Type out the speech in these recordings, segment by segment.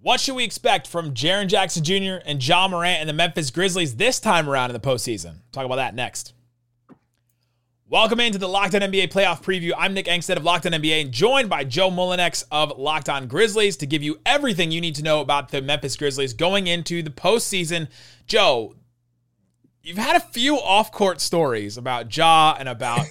What should we expect from Jaren Jackson Jr. and Ja Morant and the Memphis Grizzlies this time around in the postseason? Talk about that next. Welcome into the Locked On NBA playoff preview. I'm Nick Angstadt of Locked On NBA and joined by Joe Mullinax of Locked On Grizzlies to give you everything you need to know about the Memphis Grizzlies going into the postseason. Joe, you've had a few off-court stories about Ja and about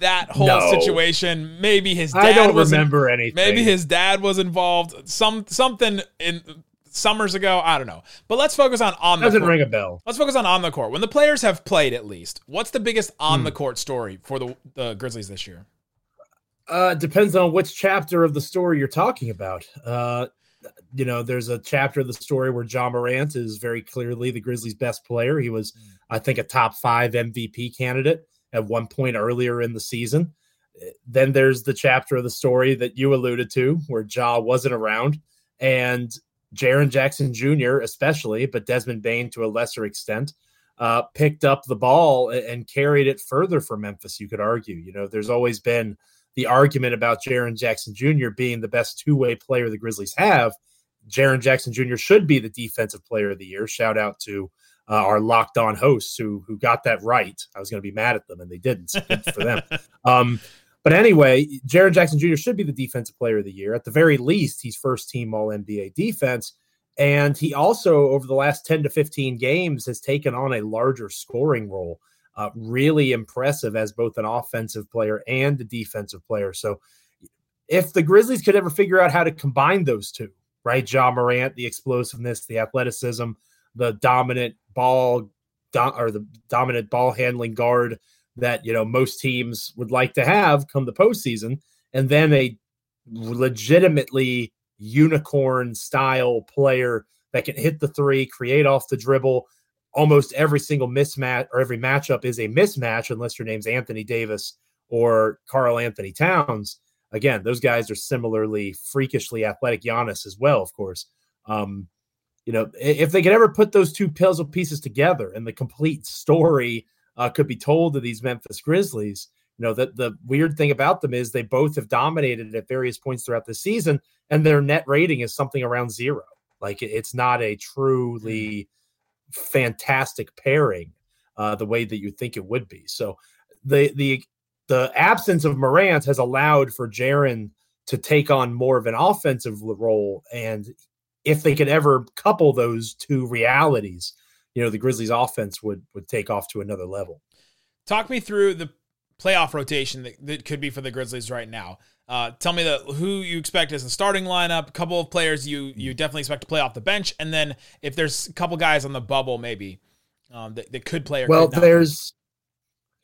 that whole No. situation. Maybe his dad I don't remember anything. Maybe his dad was involved. Some something in summers ago. I don't know. But let's focus on on the doesn't court. ring a bell. Let's focus on on the court. When the players have played, at least, what's the biggest on Hmm. the court story for the the Grizzlies this year? Uh, depends on which chapter of the story you're talking about. Uh, you know, there's a chapter of the story where Ja Morant is very clearly the Grizzlies' best player. He was, I think, a top five MVP candidate at one point earlier in the season. Then there's the chapter of the story that you alluded to where Ja wasn't around and Jaren Jackson Jr., especially, but Desmond Bane to a lesser extent, uh, picked up the ball and carried it further for Memphis, you could argue. You know, there's always been the argument about Jaren Jackson Jr. being the best two way player the Grizzlies have. Jaren Jackson Jr. should be the defensive player of the year. Shout out to uh, our locked on hosts who who got that right. I was going to be mad at them and they didn't. So good for them. Um, but anyway, Jaren Jackson Jr. should be the defensive player of the year. At the very least, he's first team All NBA defense. And he also, over the last 10 to 15 games, has taken on a larger scoring role. Uh, really impressive as both an offensive player and a defensive player. So, if the Grizzlies could ever figure out how to combine those two, right? Ja Morant, the explosiveness, the athleticism, the dominant ball, do- or the dominant ball handling guard that you know most teams would like to have come the postseason, and then a legitimately unicorn style player that can hit the three, create off the dribble. Almost every single mismatch or every matchup is a mismatch, unless your name's Anthony Davis or Karl-Anthony Towns. Again, those guys are similarly freakishly athletic. Giannis as well, of course. Um, you know, if they could ever put those two puzzle pieces together and the complete story uh, could be told to these Memphis Grizzlies, you know, that the weird thing about them is they both have dominated at various points throughout the season, and their net rating is something around zero. Like it's not a truly fantastic pairing uh, the way that you think it would be. So the the the absence of Morant has allowed for Jaren to take on more of an offensive role, and if they could ever couple those two realities, you know, the Grizzlies' offense would would take off to another level. Talk me through the playoff rotation that, that could be for the Grizzlies right now. Uh, tell me the who you expect as the starting lineup, a couple of players you you definitely expect to play off the bench, and then if there's a couple guys on the bubble maybe um, that, that could play. Or Well, there's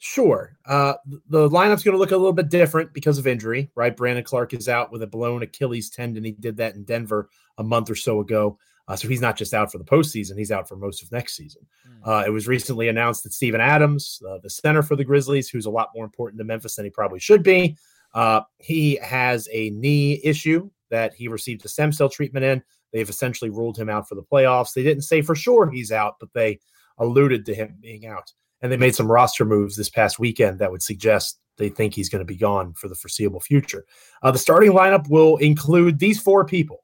sure uh, the lineup's going to look a little bit different because of injury, right? Brandon Clarke is out with a blown Achilles tendon. He did that in Denver a month or so ago, uh, so he's not just out for the postseason; he's out for most of next season. Hmm. Uh, it was recently announced that Steven Adams, uh, the center for the Grizzlies, who's a lot more important to Memphis than he probably should be, uh, he has a knee issue that he received a stem cell treatment in. They've essentially ruled him out for the playoffs. They didn't say for sure he's out, but they alluded to him being out. And they made some roster moves this past weekend that would suggest they think he's going to be gone for the foreseeable future. Uh, the starting lineup will include these four people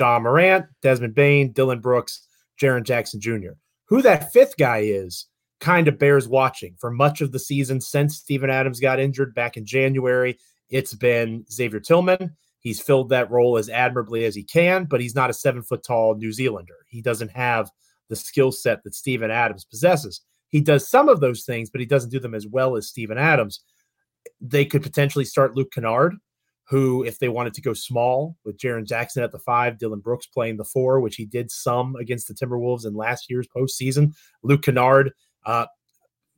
Ja Morant, Desmond Bane, Dillon Brooks, Jaren Jackson Jr. Who that fifth guy is kind of bears watching. For much of the season since Steven Adams got injured back in January, it's been Xavier Tillman. He's filled that role as admirably as he can, but he's not a seven foot tall New Zealander. He doesn't have the skill set that Steven Adams possesses. He does some of those things, but he doesn't do them as well as Steven Adams. They could potentially start Luke Kennard, who, if they wanted to go small with Jaren Jackson at the five, Dillon Brooks playing the four, which he did some against the Timberwolves in last year's postseason. Luke Kennard, uh,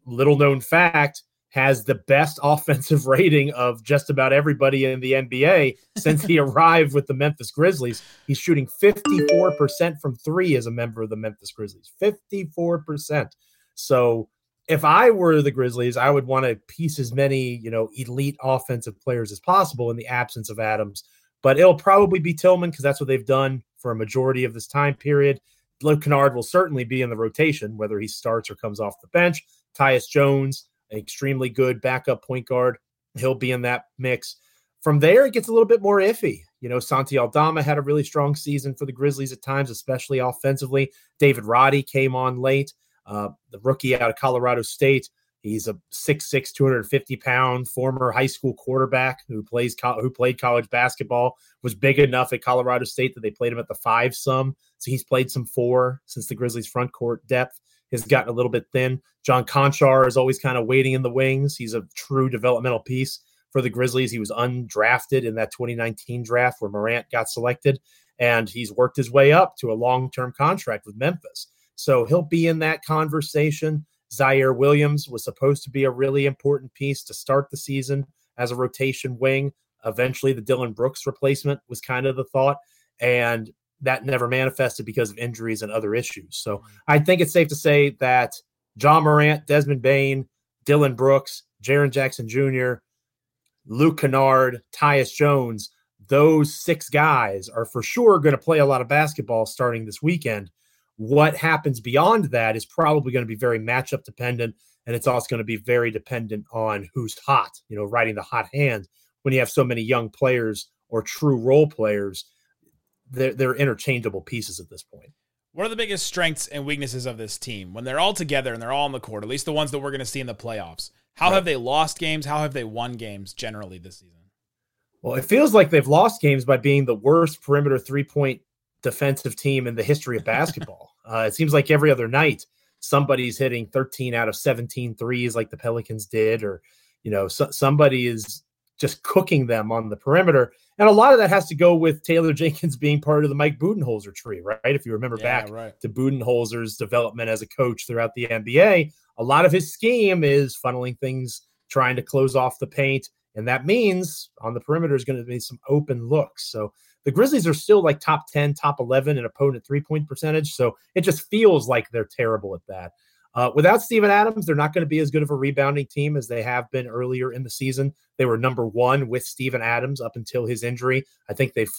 little known fact, has the best offensive rating of just about everybody in the NBA since he arrived with the Memphis Grizzlies. He's shooting 54% from three as a member of the Memphis Grizzlies. 54%. So if I were the Grizzlies, I would want to piece as many, you know, elite offensive players as possible in the absence of Adams. But it'll probably be Tillman because that's what they've done for a majority of this time period. Luke Kennard will certainly be in the rotation, whether he starts or comes off the bench. Tyus Jones, an extremely good backup point guard, he'll be in that mix. From there, it gets a little bit more iffy. You know, Santi Aldama had a really strong season for the Grizzlies at times, especially offensively. David Roddy came on late, uh, the rookie out of Colorado State. He's a 6'6", 250 pound former high school quarterback who plays who played college basketball. Was big enough at Colorado State that they played him at the five some. So he's played some four since the Grizzlies front court depth has gotten a little bit thin. John Konchar is always kind of waiting in the wings. He's a true developmental piece for the Grizzlies. He was undrafted in that 2019 draft where Morant got selected, and he's worked his way up to a long term contract with Memphis. So he'll be in that conversation. Ziaire Williams was supposed to be a really important piece to start the season as a rotation wing. Eventually, the Dillon Brooks replacement was kind of the thought. And that never manifested because of injuries and other issues. So mm-hmm. I think it's safe to say that Ja Morant, Desmond Bane, Dillon Brooks, Jaren Jackson Jr., Luke Kennard, Tyus Jones, those six guys are for sure going to play a lot of basketball starting this weekend. What happens beyond that is probably going to be very matchup dependent. And it's also going to be very dependent on who's hot, you know, riding the hot hand when you have so many young players or true role players. They're, they're interchangeable pieces at this point. What are the biggest strengths and weaknesses of this team when they're all together and they're all on the court, at least the ones that we're going to see in the playoffs? How right. have they lost games? How have they won games generally this season? Well, it feels like they've lost games by being the worst perimeter three point defensive team in the history of basketball. uh, it seems like every other night somebody's hitting 13 out of 17 threes like the Pelicans did, or, you know, so, somebody is just cooking them on the perimeter. And a lot of that has to go with Taylor Jenkins being part of the Mike Budenholzer tree, right? If you remember yeah, back right. to Budenholzer's development as a coach throughout the NBA, a lot of his scheme is funneling things, trying to close off the paint. And that means on the perimeter is going to be some open looks. So the Grizzlies are still like top 10, top 11 in opponent three point percentage. So it just feels like they're terrible at that. Uh, without Steven Adams, they're not going to be as good of a rebounding team as they have been earlier in the season. They were number one with Steven Adams up until his injury. I think they've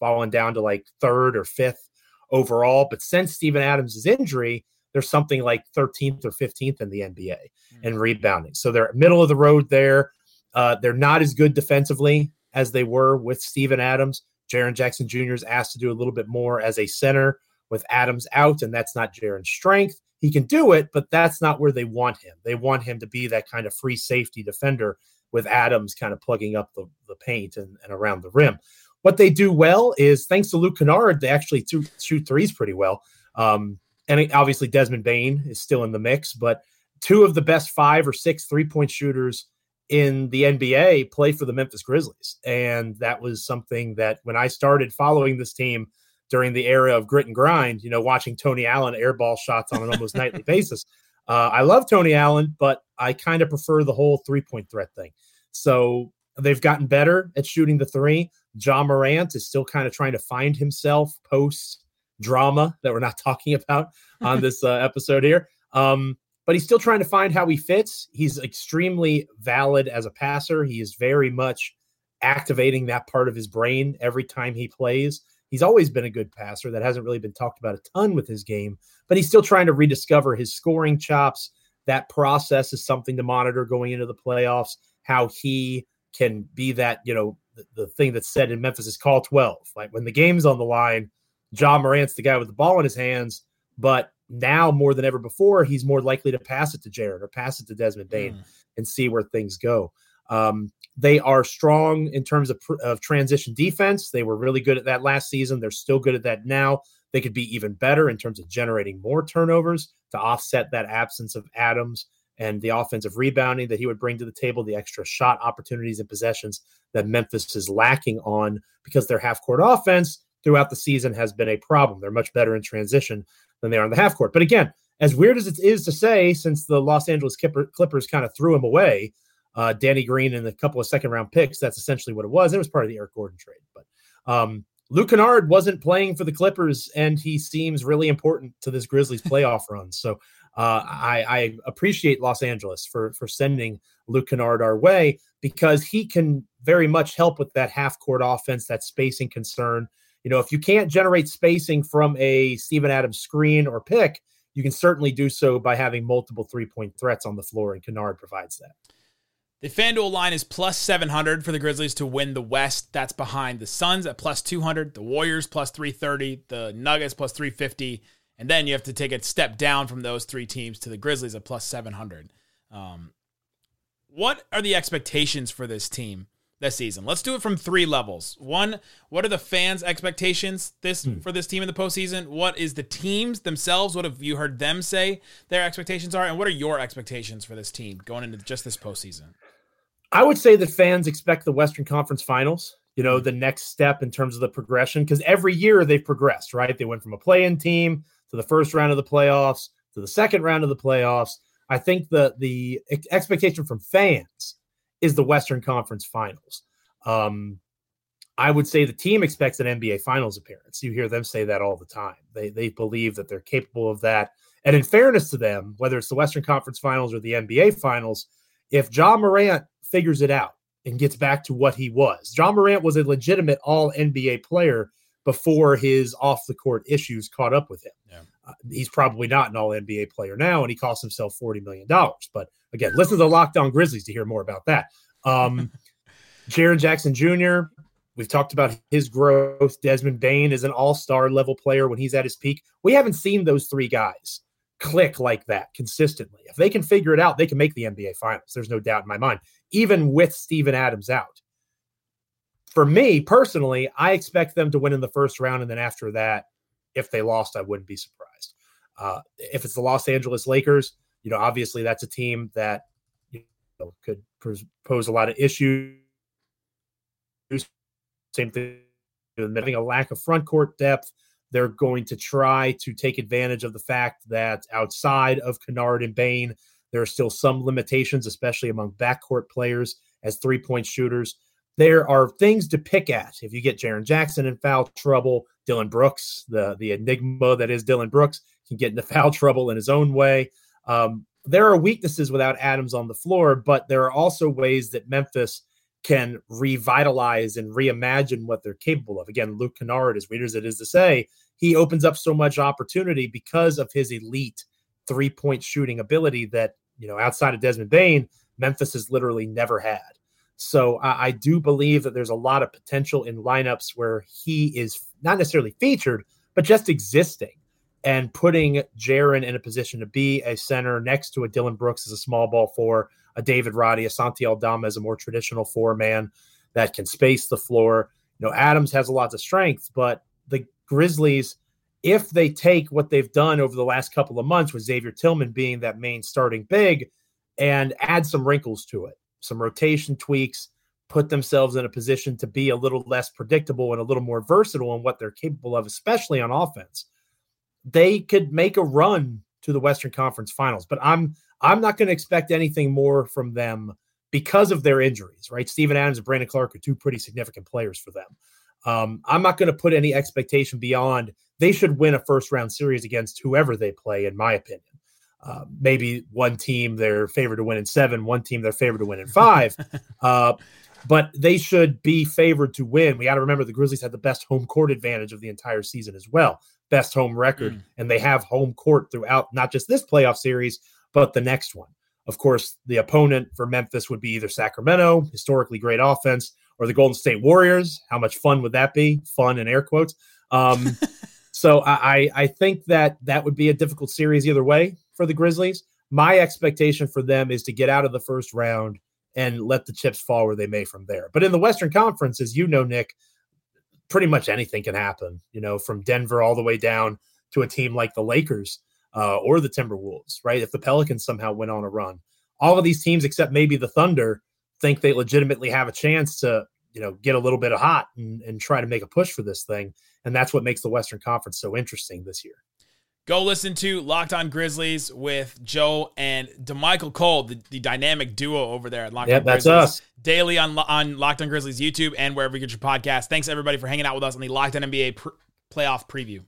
fallen down to like third or fifth overall. But since Steven Adams' injury, they're something like 13th or 15th in the NBA mm-hmm. in rebounding. So they're middle of the road there. Uh, they're not as good defensively as they were with Steven Adams. Jaren Jackson Jr. is asked to do a little bit more as a center with Adams out, and that's not Jaren's strength. He can do it, but that's not where they want him. They want him to be that kind of free safety defender with Adams kind of plugging up the, the paint and, and around the rim. What they do well is thanks to Luke Kennard, they actually two, shoot threes pretty well. Um, and obviously Desmond Bane is still in the mix, but two of the best five or six three point shooters in the NBA play for the Memphis Grizzlies. And that was something that when I started following this team during the era of grit and grind, you know, watching Tony Allen airball shots on an almost nightly basis. Uh, I love Tony Allen, but I kind of prefer the whole three point threat thing. So they've gotten better at shooting the three. Ja Morant is still kind of trying to find himself post drama that we're not talking about on this uh, episode here. Um, but he's still trying to find how he fits. He's extremely valid as a passer. He is very much activating that part of his brain every time he plays. He's always been a good passer. That hasn't really been talked about a ton with his game, but he's still trying to rediscover his scoring chops. That process is something to monitor going into the playoffs. How he can be that, you know, the, thing that's said in Memphis is call 12. Like when the game's on the line, Ja Morant's the guy with the ball in his hands, but now more than ever before, he's more likely to pass it to Jaren or pass it to Desmond Bane mm. and see where things go. Um, they are strong in terms of, of transition defense. They were really good at that last season. They're still good at that now. They could be even better in terms of generating more turnovers to offset that absence of Adams and the offensive rebounding that he would bring to the table, the extra shot opportunities and possessions that Memphis is lacking on because their half court offense throughout the season has been a problem. They're much better in transition than they are in the half court. But again, as weird as it is to say, since the Los Angeles Clippers kind of threw him away, uh, Danny Green and a couple of second round picks, that's essentially what it was. It was part of the Eric Gordon trade. But um, Luke Kennard wasn't playing for the Clippers, and he seems really important to this Grizzlies playoff run. So uh, I, I, appreciate Los Angeles for for sending Luke Kennard our way because he can very much help with that half court offense, that spacing concern you know, if you can't generate spacing from a Steven Adams screen or pick, you can certainly do so by having multiple three point threats on the floor, and Kennard provides that. The FanDuel line is plus 700 for the Grizzlies to win the West. That's behind the Suns at plus 200, the Warriors plus 330, the Nuggets plus 350. And then you have to take a step down from those three teams to the Grizzlies at plus 700. Um, what are the expectations for this team this season? Let's do it from three levels. One, what are the fans' expectations this hmm. for this team in the postseason? What is the teams themselves? What have you heard them say their expectations are? And what are your expectations for this team going into just this postseason? I would say that fans expect the Western Conference Finals, you know, the next step in terms of the progression, because every year they've progressed, right? They went from a play in team to the first round of the playoffs to the second round of the playoffs. I think the the expectation from fans is the Western Conference Finals. Um, I would say the team expects an NBA Finals appearance. You hear them say that all the time. They they believe that they're capable of that. And in fairness to them, whether it's the Western Conference Finals or the NBA Finals, if Ja Morant figures it out and gets back to what he was. Ja Morant was a legitimate all NBA player before his off the court issues caught up with him. Yeah. He's probably not an all NBA player now, and he costs himself $40 million. But again, listen to the Locked On Grizzlies to hear more about that. Um, Jaren Jackson Jr., we've talked about his growth. Desmond Bane is an all star level player when he's at his peak. We haven't seen those three guys click like that consistently. If they can figure it out, they can make the NBA finals. There's no doubt in my mind, even with Steven Adams out. For me personally, I expect them to win in the first round. And then after that, if they lost, I wouldn't be surprised. Uh, if it's the Los Angeles Lakers, you know, obviously that's a team that you know, could pose a lot of issues. Same thing, having a lack of front court depth they're going to try to take advantage of the fact that outside of Kennard and Bane, there are still some limitations, especially among backcourt players as three point shooters. There are things to pick at. If you get Jaren Jackson in foul trouble, Dillon Brooks, the, the enigma that is Dillon Brooks, can get into foul trouble in his own way. Um, there are weaknesses without Adams on the floor, but there are also ways that Memphis can revitalize and reimagine what they're capable of. Again, Luke Kennard, as weird as it is to say, he opens up so much opportunity because of his elite three point shooting ability that, you know, outside of Desmond Bane, Memphis has literally never had. So I, I do believe that there's a lot of potential in lineups where he is not necessarily featured, but just existing and putting Jaren in a position to be a center next to a Dillon Brooks as a small ball four, a David Roddy, a Santi Aldama as a more traditional four man that can space the floor. You know, Adams has a lot of strength, but the Grizzlies, if they take what they've done over the last couple of months with Xavier Tillman being that main starting big and add some wrinkles to it, some rotation tweaks, put themselves in a position to be a little less predictable and a little more versatile in what they're capable of, especially on offense, they could make a run to the Western Conference Finals. But I'm I'm not going to expect anything more from them because of their injuries, right? Steven Adams and Brandon Clarke are two pretty significant players for them. Um, I'm not going to put any expectation beyond they should win a first round series against whoever they play, in my opinion. Uh, maybe one team they're favored to win in seven, one team they're favored to win in five. uh, but they should be favored to win. We got to remember the Grizzlies had the best home court advantage of the entire season as well, best home record, mm. and they have home court throughout not just this playoff series, but the next one. Of course, the opponent for Memphis would be either Sacramento, historically great offense, or the Golden State Warriors. How much fun would that be? Fun in air quotes. Um, so I, I think that that would be a difficult series either way for the Grizzlies. My expectation for them is to get out of the first round and let the chips fall where they may from there. But in the Western Conference, as you know, Nick, pretty much anything can happen. You know, from Denver all the way down to a team like the Lakers uh, or the Timberwolves, right? If the Pelicans somehow went on a run, all of these teams, except maybe the Thunder, think they legitimately have a chance to, you know, get a little bit of hot and, and try to make a push for this thing. And that's what makes the Western Conference so interesting this year. Go listen to Locked On Grizzlies with Joe and DeMichael Cole, the, the dynamic duo over there at Locked yep, On Grizzlies. that's us. Daily on, on Locked On Grizzlies YouTube and wherever you get your podcast. Thanks, everybody, for hanging out with us on the Locked On NBA pr- playoff preview.